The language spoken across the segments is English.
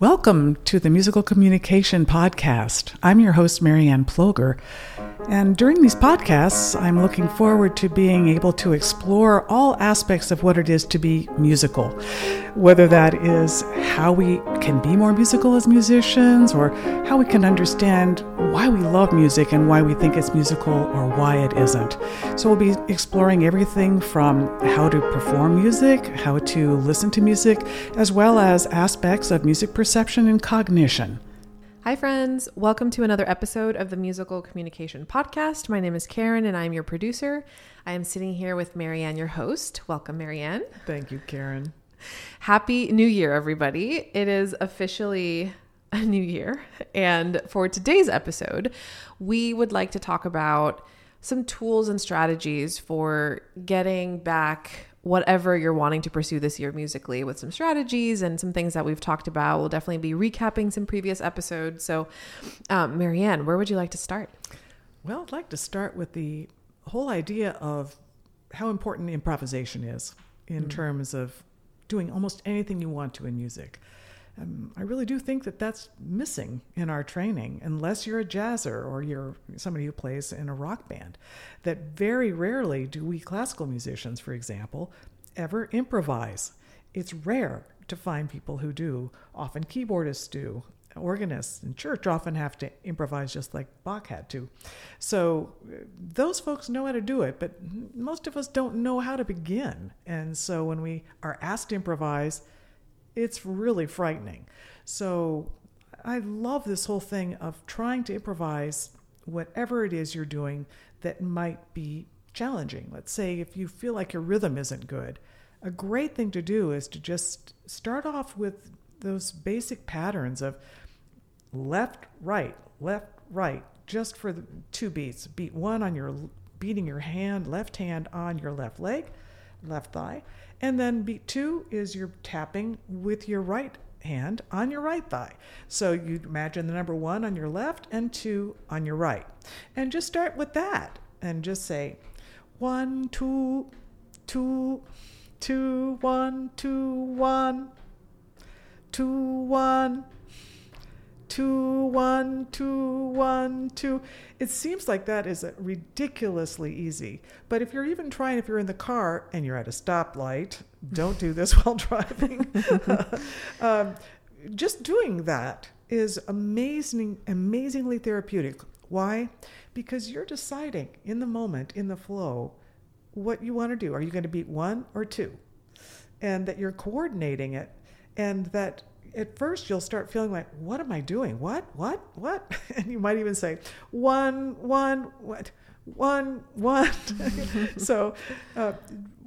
Welcome to the Musical Communication Podcast. I'm your host, Marianne Ploger. And during these podcasts, I'm looking forward to being able to explore all aspects of what it is to be musical, whether that is how we can be more musical as musicians, or how we can understand why we love music and why we think it's musical or why it isn't. So, we'll be exploring everything from how to perform music, how to listen to music, as well as aspects of music perception and cognition. Hi, friends. Welcome to another episode of the Musical Communication Podcast. My name is Karen and I'm your producer. I am sitting here with Marianne, your host. Welcome, Marianne. Thank you, Karen. Happy New Year, everybody. It is officially a new year. And for today's episode, we would like to talk about some tools and strategies for getting back whatever you're wanting to pursue this year musically with some strategies and some things that we've talked about. We'll definitely be recapping some previous episodes. So, um, Marianne, where would you like to start? Well, I'd like to start with the whole idea of how important improvisation is in mm. terms of doing almost anything you want to in music. Um, I really do think that that's missing in our training, unless you're a jazzer or you're somebody who plays in a rock band. That very rarely do we classical musicians, for example, ever improvise. It's rare to find people who do. Often keyboardists do. Organists in church often have to improvise just like Bach had to. So those folks know how to do it, but most of us don't know how to begin. And so when we are asked to improvise, it's really frightening. So I love this whole thing of trying to improvise whatever it is you're doing that might be challenging. Let's say if you feel like your rhythm isn't good, a great thing to do is to just start off with those basic patterns of left, right, left, right, just for the two beats. Beat one on your beating your hand, left hand on your left leg, left thigh, and then beat two is you're tapping with your right hand on your right thigh. So you imagine the number one on your left and two on your right. And just start with that and just say one, two, two, two, one, two, one, two, one two, one, two, one, two. It seems like that is ridiculously easy. But if you're even trying, if you're in the car and you're at a stoplight, don't do this while driving. um, just doing that is amazing, amazingly therapeutic. Why? Because you're deciding in the moment, in the flow, what you want to do. Are you going to beat one or two? And that you're coordinating it, and that at first you'll start feeling like, what am I doing? What? What? What? And you might even say, one, one, what? One, one. so, uh,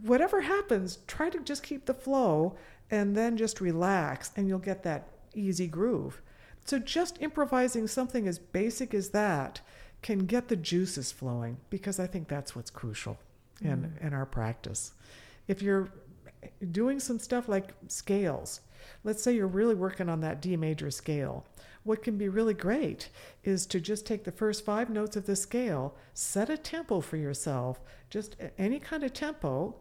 whatever happens, try to just keep the flow and then just relax, and you'll get that easy groove. So, just improvising something as basic as that can get the juices flowing because I think that's what's crucial in, mm. in our practice. If you're doing some stuff like scales, let's say you're really working on that D major scale. What can be really great is to just take the first five notes of the scale, set a tempo for yourself, just any kind of tempo,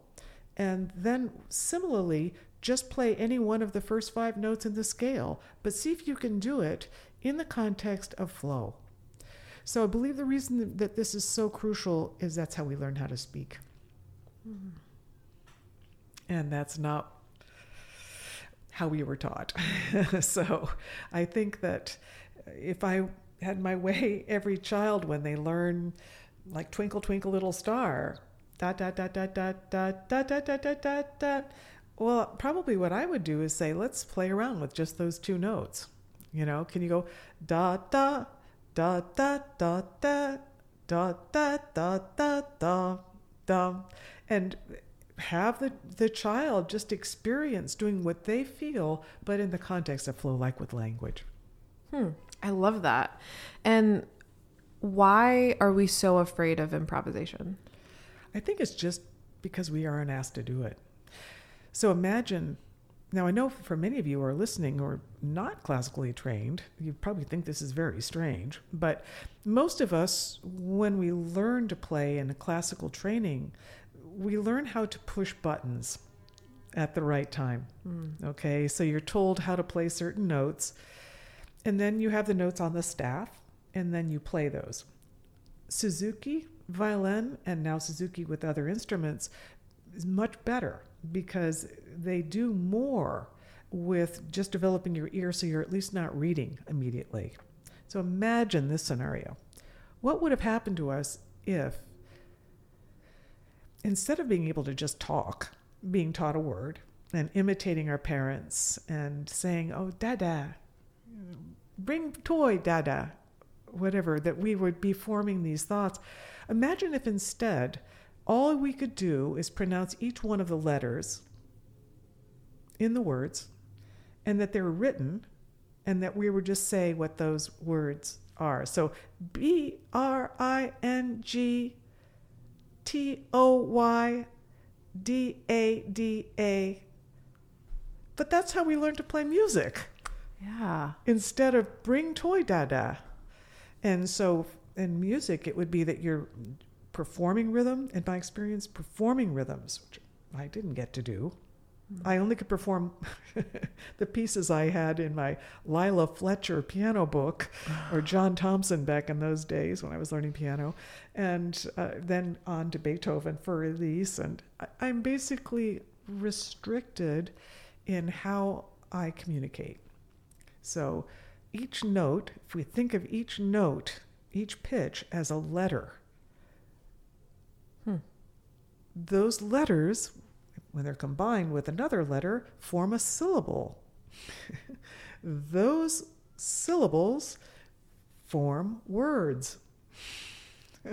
and then similarly, just play any one of the first five notes in the scale, but see if you can do it in the context of flow. So I believe the reason that this is so crucial is that's how we learn how to speak. Mm-hmm. And that's not how we were taught. so I think that if I had my way, every child, when they learn, like Twinkle, Twinkle, Little Star, dot, dot, dot, dot, dot, dot, dot, dot, dot, dot, dot, dot. Well, probably what I would do is say, let's play around with just those two notes. You know, can you go da da da da da da da da da da da da and have the, the child just experience doing what they feel, but in the context of flow, like with language. Hmm. I love that. And why are we so afraid of improvisation? I think it's just because we aren't asked to do it. So imagine now, I know for many of you who are listening who are not classically trained, you probably think this is very strange, but most of us, when we learn to play in a classical training, we learn how to push buttons. at the right time. Hmm. Okay, so you're told how to play certain notes, and then you have the notes on the staff, and then you play those. Suzuki violin and now Suzuki with other instruments is much better because they do more with just developing your ear so you're at least not reading immediately. So imagine this scenario. What would have happened to us if instead of being able to just talk, being taught a word and imitating our parents and saying, "Oh, dada, bring toy, dada," whatever, that we would be forming these thoughts. Imagine if instead all we could do is pronounce each one of the letters in the words and that they were written and that we would just say what those words are. So B R I N G T O Y D A D A. But that's how we learn to play music Yeah. instead of bring toy dada. And so in music, it would be that you're performing rhythm. In my experience, performing rhythms, which I didn't get to do. I only could perform the pieces I had in my Leila Fletcher piano book or John Thompson back in those days when I was learning piano, and uh, then on to Beethoven Für Elise. And I, I'm basically restricted in how I communicate. So each note, if we think of each note, each pitch as a letter, Hmm. those letters, when they're combined with another letter, form a syllable. those syllables form words.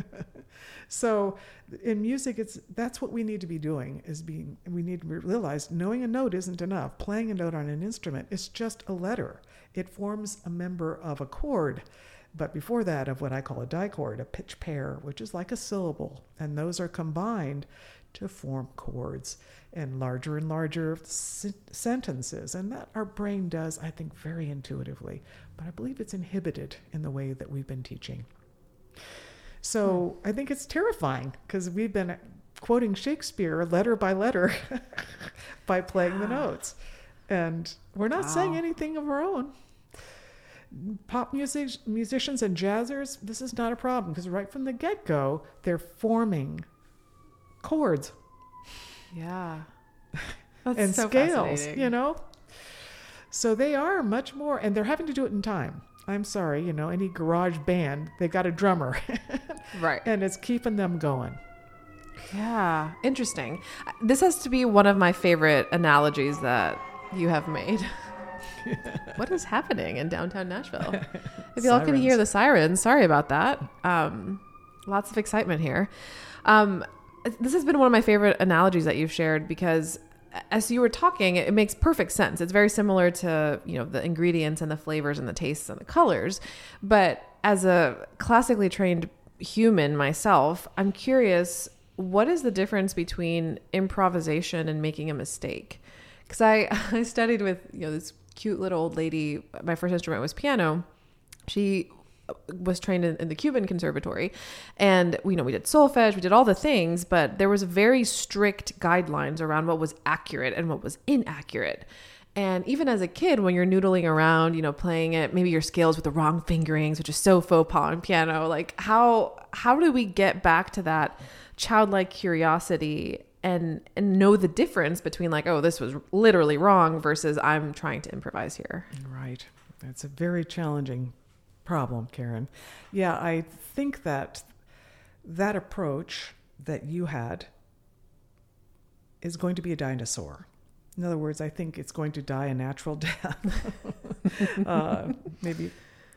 so in music it's that's what we need to be doing is being we need to realize knowing a note isn't enough playing a note on an instrument is just a letter it forms a member of a chord but before that of what i call a dichord a pitch pair which is like a syllable and those are combined to form chords and larger and larger sentences. And that our brain does i think very intuitively. But i believe it's inhibited in the way that we've been teaching. So I think it's terrifying because we've been quoting Shakespeare letter by letter by playing the notes. And we're not saying anything of our own. Pop music musicians and jazzers, this is not a problem because right from the get go, they're forming chords Yeah. That's and so scales, you know? So they are much more, and they're having to do it in time. I'm sorry, you know, any garage band, they got a drummer, Right. and it's keeping them going. Yeah, interesting. This has to be one of my favorite analogies that you have made. what is happening in downtown Nashville? If y'all can hear the sirens, sorry about that. Um, lots of excitement here. Um, this has been one of my favorite analogies that you've shared because as you were talking, it makes perfect sense. It's very similar to you know the ingredients and the flavors and the tastes and the colors, but as a classically trained human myself, I'm curious what is the difference between improvisation and making a mistake? Because I I studied with you know this cute little old lady. My first instrument was piano. She was trained in, in the Cuban conservatory. And you know we did solfege we did all the things but there was very strict guidelines around what was accurate and what was inaccurate. And even as a kid when you're noodling around you know playing it maybe your scales with the wrong fingerings which is so faux pas on piano like how how do we get back to that childlike curiosity and and know the difference between like oh this was literally wrong versus i'm trying to improvise here? Right. That's a very challenging problem, Karen. Yeah, I think that that approach that you had is going to be a dinosaur. In other words, I think it's going to die a natural death. uh, maybe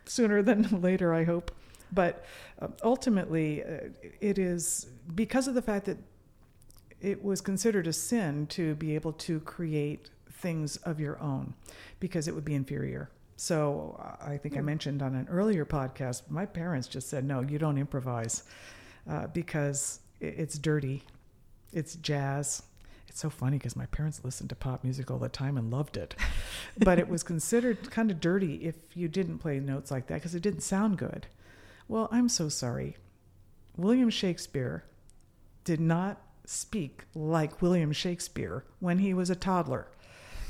sooner than later, I hope. But uh, ultimately, uh, it is because of the fact that it was considered a sin to be able to create things of your own because it would be inferior. So uh, I think I mentioned on an earlier podcast, my parents just said, no, you don't improvise uh, because it's dirty, it's jazz. It's so funny because my parents listened to pop music all the time and loved it. but it was considered kind of dirty if you didn't play notes like that because it didn't sound good. Well, I'm so sorry. William Shakespeare did not speak like William Shakespeare when he was a toddler.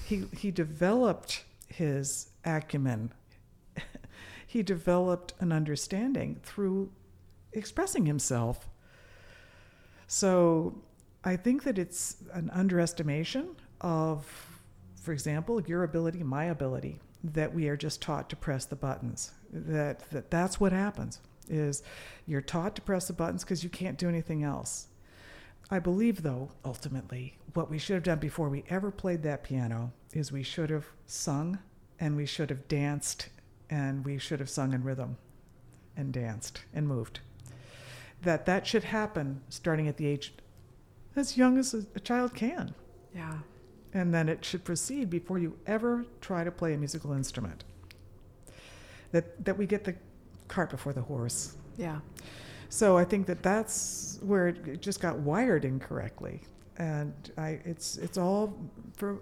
He, he developed his acumen, he developed an understanding through expressing himself. So I think that it's an underestimation of, for example, your ability, my ability, that we are just taught to press the buttons. That, that that's what happens is you're taught to press the buttons because you can't do anything else. I believe, though, ultimately, what we should have done before we ever played that piano is we should have sung and we should have danced and we should have sung in rhythm and danced and moved. That that should happen starting at the age as young as a, a child can. Yeah. And then it should proceed before you ever try to play a musical instrument. That that we get the cart before the horse. Yeah. So I think that that's where it just got wired incorrectly, and I it's it's all for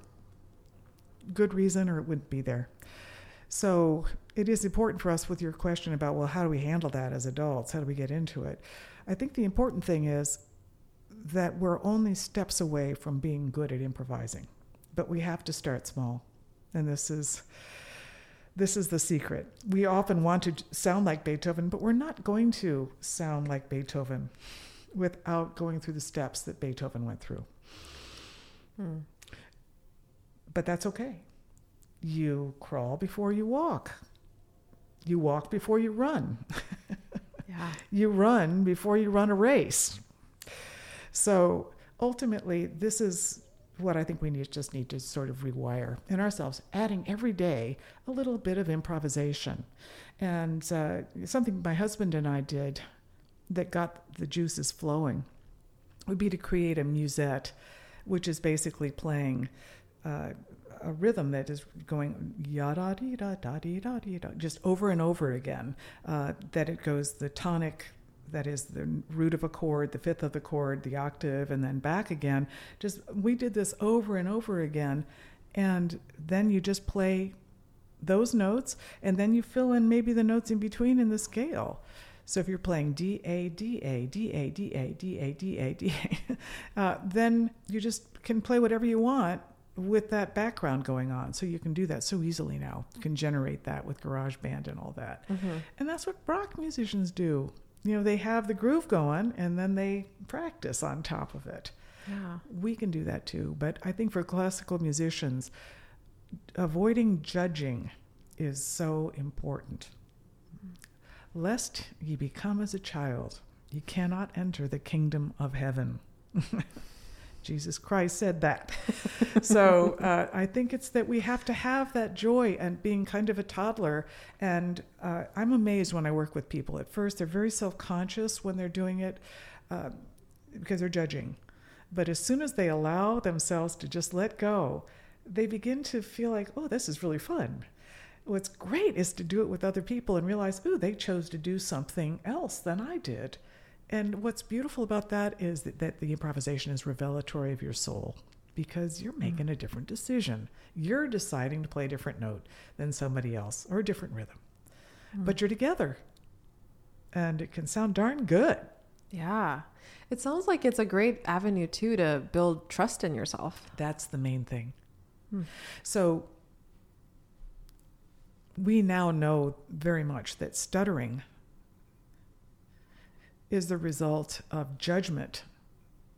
good reason, or it wouldn't be there. So it is important for us with your question about well, how do we handle that as adults? How do we get into it? I think the important thing is that we're only steps away from being good at improvising, but we have to start small, and this is this is the secret. We often want to sound like Beethoven, but we're not going to sound like Beethoven without going through the steps that Beethoven went through. Hmm. But that's okay. You crawl before you walk. You walk before you run. yeah. You run before you run a race. So ultimately, this is what I think we need, just need to sort of rewire in ourselves, adding every day a little bit of improvisation. And uh, something my husband and I did that got the juices flowing would be to create a musette, which is basically playing uh, a rhythm that is going ya da dee da da dee da dee da, just over and over again. Uh, that it goes the tonic, that is the root of a chord, the fifth of the chord, the octave, and then back again. Just we did this over and over again, and then you just play those notes, and then you fill in maybe the notes in between in the scale. So if you're playing D A D A D A D A D A D A D A, uh, then you just can play whatever you want with that background going on. So you can do that so easily now. You can generate that with GarageBand and all that. Mm-hmm. And that's what rock musicians do you know, they have the groove going and then they practice on top of it. Yeah. We can do that too. But I think for classical musicians, avoiding judging is so important. Lest ye become as a child, ye cannot enter the kingdom of heaven. Jesus Christ said that. so uh, I think it's that we have to have that joy and being kind of a toddler. And uh, I'm amazed when I work with people. At first, they're very self conscious when they're doing it uh, because they're judging. But as soon as they allow themselves to just let go, they begin to feel like, oh, this is really fun. What's great is to do it with other people and realize, oh, they chose to do something else than I did. And what's beautiful about that is that, that the improvisation is revelatory of your soul because you're mm. making mm. a different decision. You're deciding to play a different note than somebody else or a different rhythm. Mm. But you're together. And it can sound darn good. Yeah. It sounds like it's a great avenue too to build trust in yourself. That's the main thing. Mm. So we now know very much that stuttering is the result of judgment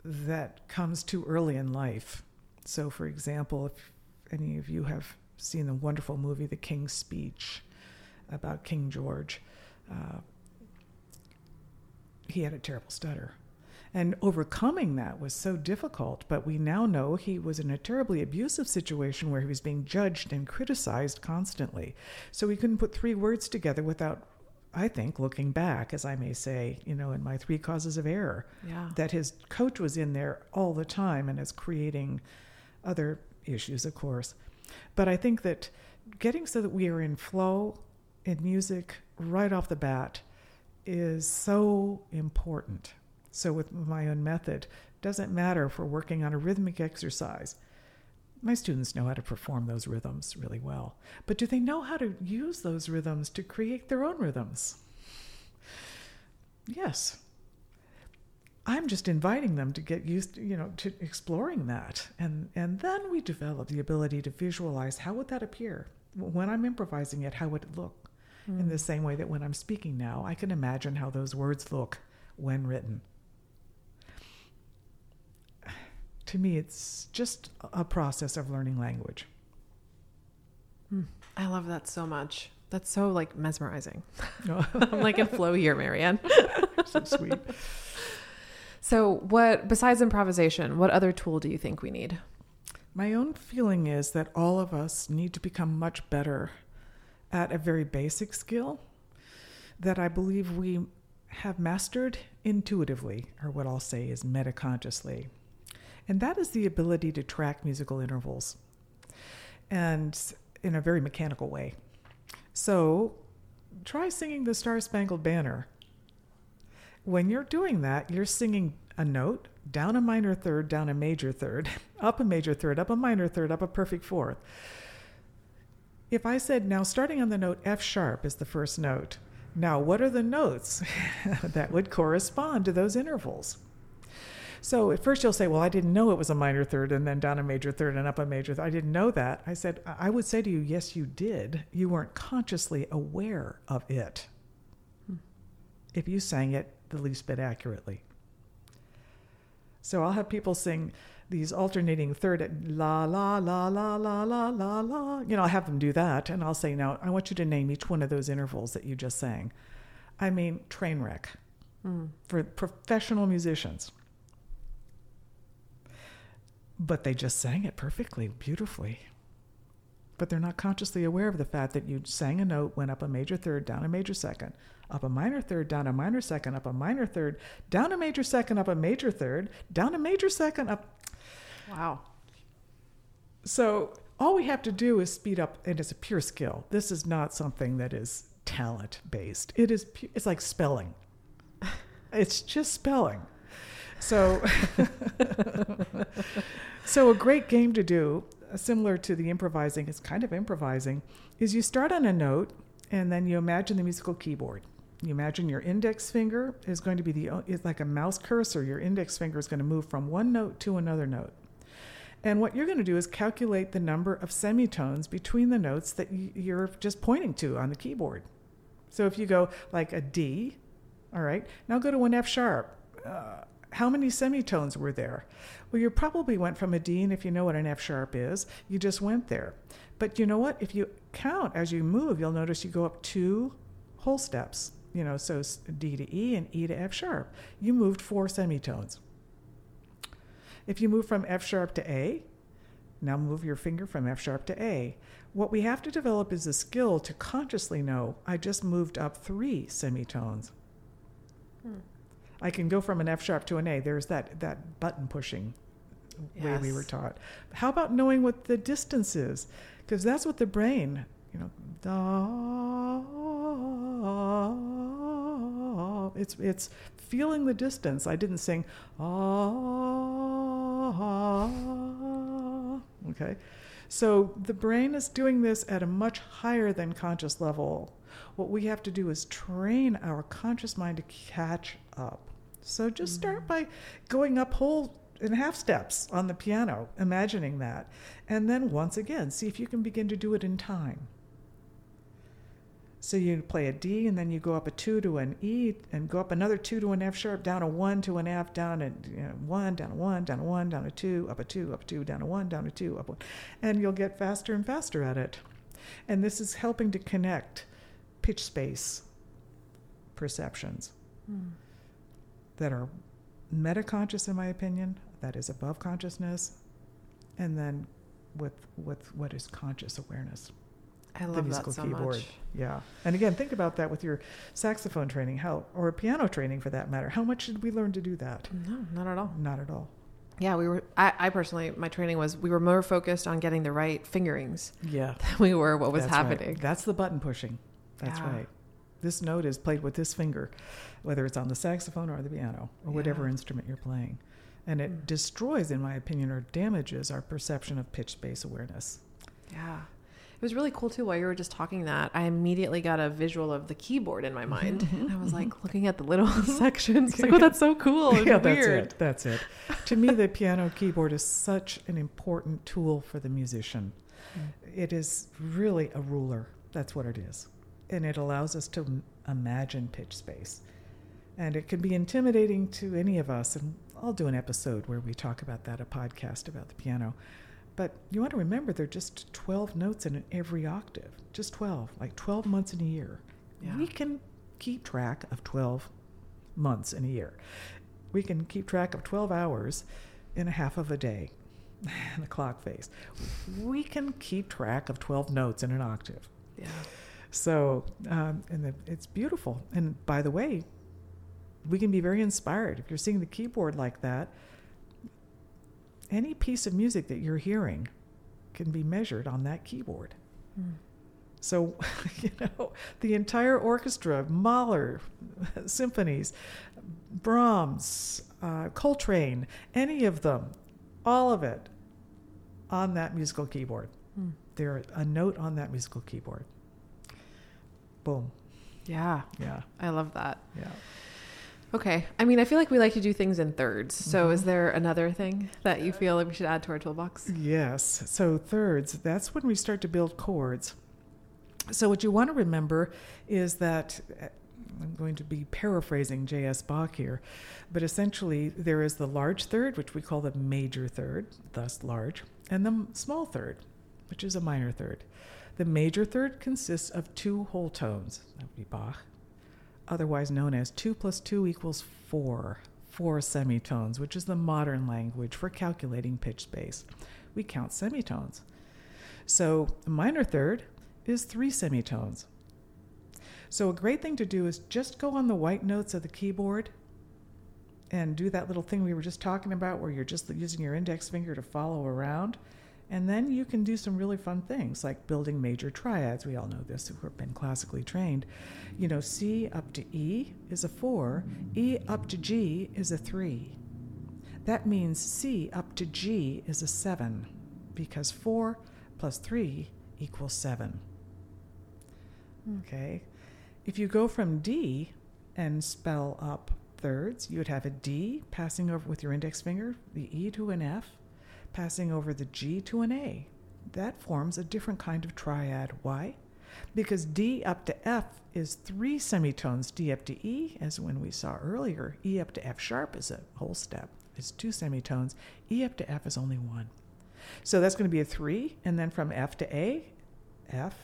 that comes too early in life. So, for example, if any of you have seen the wonderful movie The King's Speech about King George, uh, he had a terrible stutter. And overcoming that was so difficult, but we now know he was in a terribly abusive situation where he was being judged and criticized constantly. So he couldn't put three words together without I think, looking back, as I may say, you know, in my three causes of error, yeah. that his coach was in there all the time and is creating other issues, of course. But I think that getting so that we are in flow in music right off the bat is so important. So, with my own method, doesn't matter if we're working on a rhythmic exercise my students know how to perform those rhythms really well. But do they know how to use those rhythms to create their own rhythms? Yes. I'm just inviting them to get used, to, you know, to exploring that, and and then we develop the ability to visualize how would that appear when I'm improvising it. How would it look? In hmm. the same way that when I'm speaking now, I can imagine how those words look when written. To me, it's just a process of learning language. Hmm. I love that so much. That's so like mesmerizing. I'm like in flow here, Marianne. so sweet. So, what besides improvisation, what other tool do you think we need? My own feeling is that all of us need to become much better at a very basic skill that I believe we have mastered intuitively, or what I'll say is metaconsciously. And that is the ability to track musical intervals and in a very mechanical way. So try singing the Star Spangled Banner. When you're doing that, you're singing a note, down a minor third, down a major third, up a major third, up a minor third, up a perfect fourth. If I said, now starting on the note F sharp is the first note, now what are the notes that would correspond to those intervals? So at first you'll say, well, I didn't know it was a minor third and then down a major third and up a major third. I didn't know that. I said, I would say to you, yes, you did. You weren't consciously aware of it hmm. if you sang it the least bit accurately. So I'll have people sing these alternating third la la la la la la la la. You know, I'll have them do that, and I'll say, now I want you to name each one of those intervals that you just sang. I mean, train wreck hmm. for professional musicians. But they just sang it perfectly, beautifully. But they're not consciously aware of the fact that you sang a note, went up a major third, down a major second, up a minor third, down a minor second, up a minor third, down a major second, up a major third, down a major second, up. Wow. So all we have to do is speed up, and it's a pure skill. This is not something that is talent based. It is. pu- It's like spelling. It's just spelling. So, so a great game to do, uh, similar to the improvising, it's kind of improvising, is you start on a note and then you imagine the musical keyboard. You imagine your index finger is going to be the is like a mouse cursor. Your index finger is going to move from one note to another note. And what you're going to do is calculate the number of semitones between the notes that you're just pointing to on the keyboard. So if you go like a D, all right, now go to an F sharp. Uh, how many semitones were there? Well, you probably went from a D, and if you know what an F sharp is, you just went there. But you know what? If you count as you move, you'll notice you go up two whole steps. You know, so D to E and E to F sharp. You moved four semitones. If you move from F sharp to A, now move your finger from F sharp to A. What we have to develop is a skill to consciously know I just moved up three semitones. Hmm. I can go from an F sharp to an A. There's that, that button pushing way we were taught. How about knowing what the distance is? Because that's what the brain, you know, da, it's it's feeling the distance. I didn't sing ah, okay. So the brain is doing this at a much higher than conscious level. What we have to do is train our conscious mind to catch up. So just start mm-hmm. by going up whole and half steps on the piano, imagining that. And then once again, see if you can begin to do it in time. So you play a D and then you go up a two to an E and go up another two to an F sharp, down a one to an F, down a you know, one, down a one, down a one, down a two, up a two, up a two, down a one, down a two, up one. And you'll get faster and faster at it. And this is helping to connect pitch space perceptions that are metaconscious in my opinion, that is above consciousness, and then with with what is conscious awareness I the love musical that so keyboard. much. Yeah. And again, think about that with your saxophone training, how or piano training for that matter. How much did we learn to do that? No, not at all. Not at all. Yeah, we were. I, I personally, my training was we were more focused on getting the right fingerings Yeah. than we were what was That's right. happening. That's the button pushing. That's Yeah. right. This note is played with this finger, whether it's on the saxophone or the piano or whatever instrument you're playing. And it Mm. destroys, in my opinion, or damages our perception of pitch space awareness. Yeah. It was really cool too. While you were just talking that, I immediately got a visual of the keyboard in my mm-hmm, mind, and I was mm-hmm. like looking at the little sections. It's like, oh, that's so cool. and yeah, that's it. That's it. to me, the piano keyboard is such an important tool for the musician. Mm. It is really a ruler. That's what it is. And it allows us to imagine pitch space. And it can be intimidating to any of us. And I'll do an episode where we talk about that, a podcast about the piano. But you want to remember there are just 12 notes in every octave, just 12, like 12 months in a year. Yeah. We can keep track of 12 months in a year. We can keep track of 12 hours in a half of a day, the clock face. We can keep track of 12 notes in an octave. Yeah. So, um, and the, it's beautiful. And by the way, we can be very inspired. If you're seeing the keyboard like that, any piece of music that you're hearing can be measured on that keyboard. Mm. So, you know, the entire orchestra, Mahler, symphonies, Brahms, uh, Coltrane, any of them, all of it on that musical keyboard. Mm. There, a note on that musical keyboard. Boom. Yeah. Yeah. I love that. Yeah. Okay. I mean, I feel like we like to do things in thirds. So, Mhm. is there another thing that you feel like we should add to our toolbox? Yes. So thirds, that's when we start to build chords. So what you want to remember is that uh, I'm going to be paraphrasing J.S. Bach here, but essentially there is the large third, which we call the major third, thus large, and the small third, which is a minor third. The major third consists of two whole tones, that would be Bach, otherwise known as 2 plus 2 equals 4, four semitones, which is the modern language for calculating pitch space. We count semitones. So a minor third is three semitones. So a great thing to do is just go on the white notes of the keyboard and do that little thing we were just talking about where you're just using your index finger to follow around. And then you can do some really fun things like building major triads. We all know this who have been classically trained. You know, C up to E is a four, E up to G is a three. That means C up to G is a seven because four plus three equals seven. Hmm. Okay. If you go from D and spell up thirds, you would have a D passing over with your index finger, the E to an F, passing over the G to an A. That forms a different kind of triad. Why? Because D up to F is three semitones. D up to E, as when we saw earlier, E up to F sharp is a whole step. It's two semitones. E up to F is only one. So that's going to be a three. And then from F to A, F,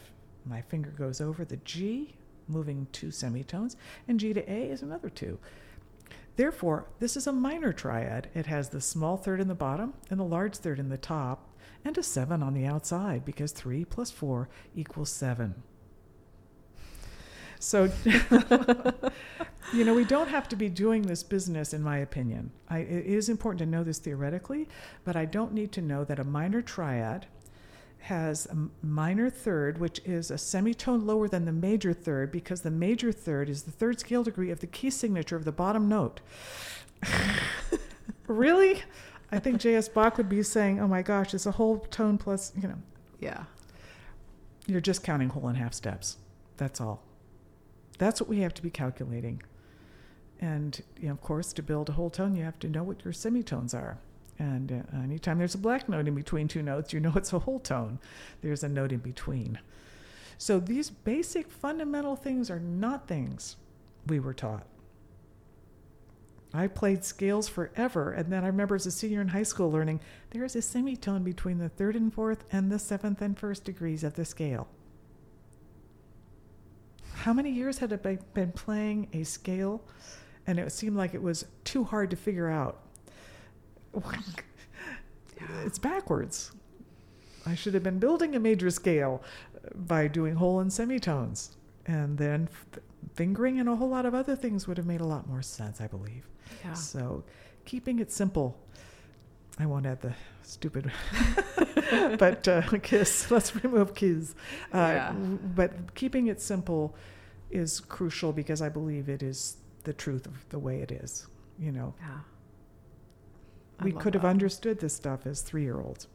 my finger goes over the G, moving two semitones, and G to A is another two. Therefore, this is a minor triad. It has the small third in the bottom and the large third in the top, and a seven on the outside because three plus four equals seven. So, you know, we don't have to be doing this business, in my opinion. I, it is important to know this theoretically, but I don't need to know that a minor triad has a minor third, which is a semitone lower than the major third, because the major third is the third scale degree of the key signature of the bottom note. really? I think J.S. Bach would be saying, oh my gosh, it's a whole tone plus, you know, Yeah. you're just counting whole and half steps. That's all. That's what we have to be calculating. And you know, of course, to build a whole tone, you have to know what your semitones are. And uh, anytime there's a black note in between two notes, you know it's a whole tone. There's a note in between. So these basic fundamental things are not things we were taught. I played scales forever, and then I remember as a senior in high school learning there is a semitone between the third and fourth and the seventh and first degrees of the scale. How many years had I been playing a scale, and it seemed like it was too hard to figure out? It's backwards. I should have been building a major scale by doing whole and semitones, and then f- fingering and a whole lot of other things would have made a lot more sense, I believe. Yeah. So, keeping it simple. I won't add the stupid, but uh, kiss. Let's remove kiss. Uh, Yeah. But keeping it simple is crucial because I believe it is the truth of the way it is. You know, Yeah. I we could have understood this stuff as three-year-olds.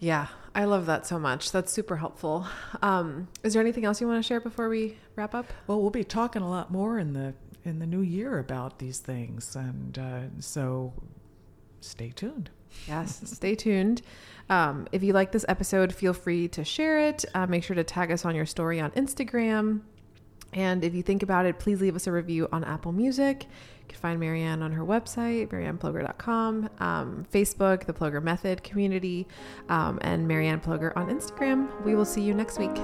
Yeah, I love that so much. That's super helpful. Um, is there anything else you want to share before we wrap up? Well, we'll be talking a lot more in the in the new year about these things, and uh, so stay tuned. Yes, stay tuned. Um, if you like this episode, feel free to share it. Uh, make sure to tag us on your story on Instagram. And if you think about it, please leave us a review on Apple Music. You can find Marianne on her website, marianneploger.com, um, Facebook, the Ploger Method community, um, and Marianne Ploger on Instagram. We will see you next week.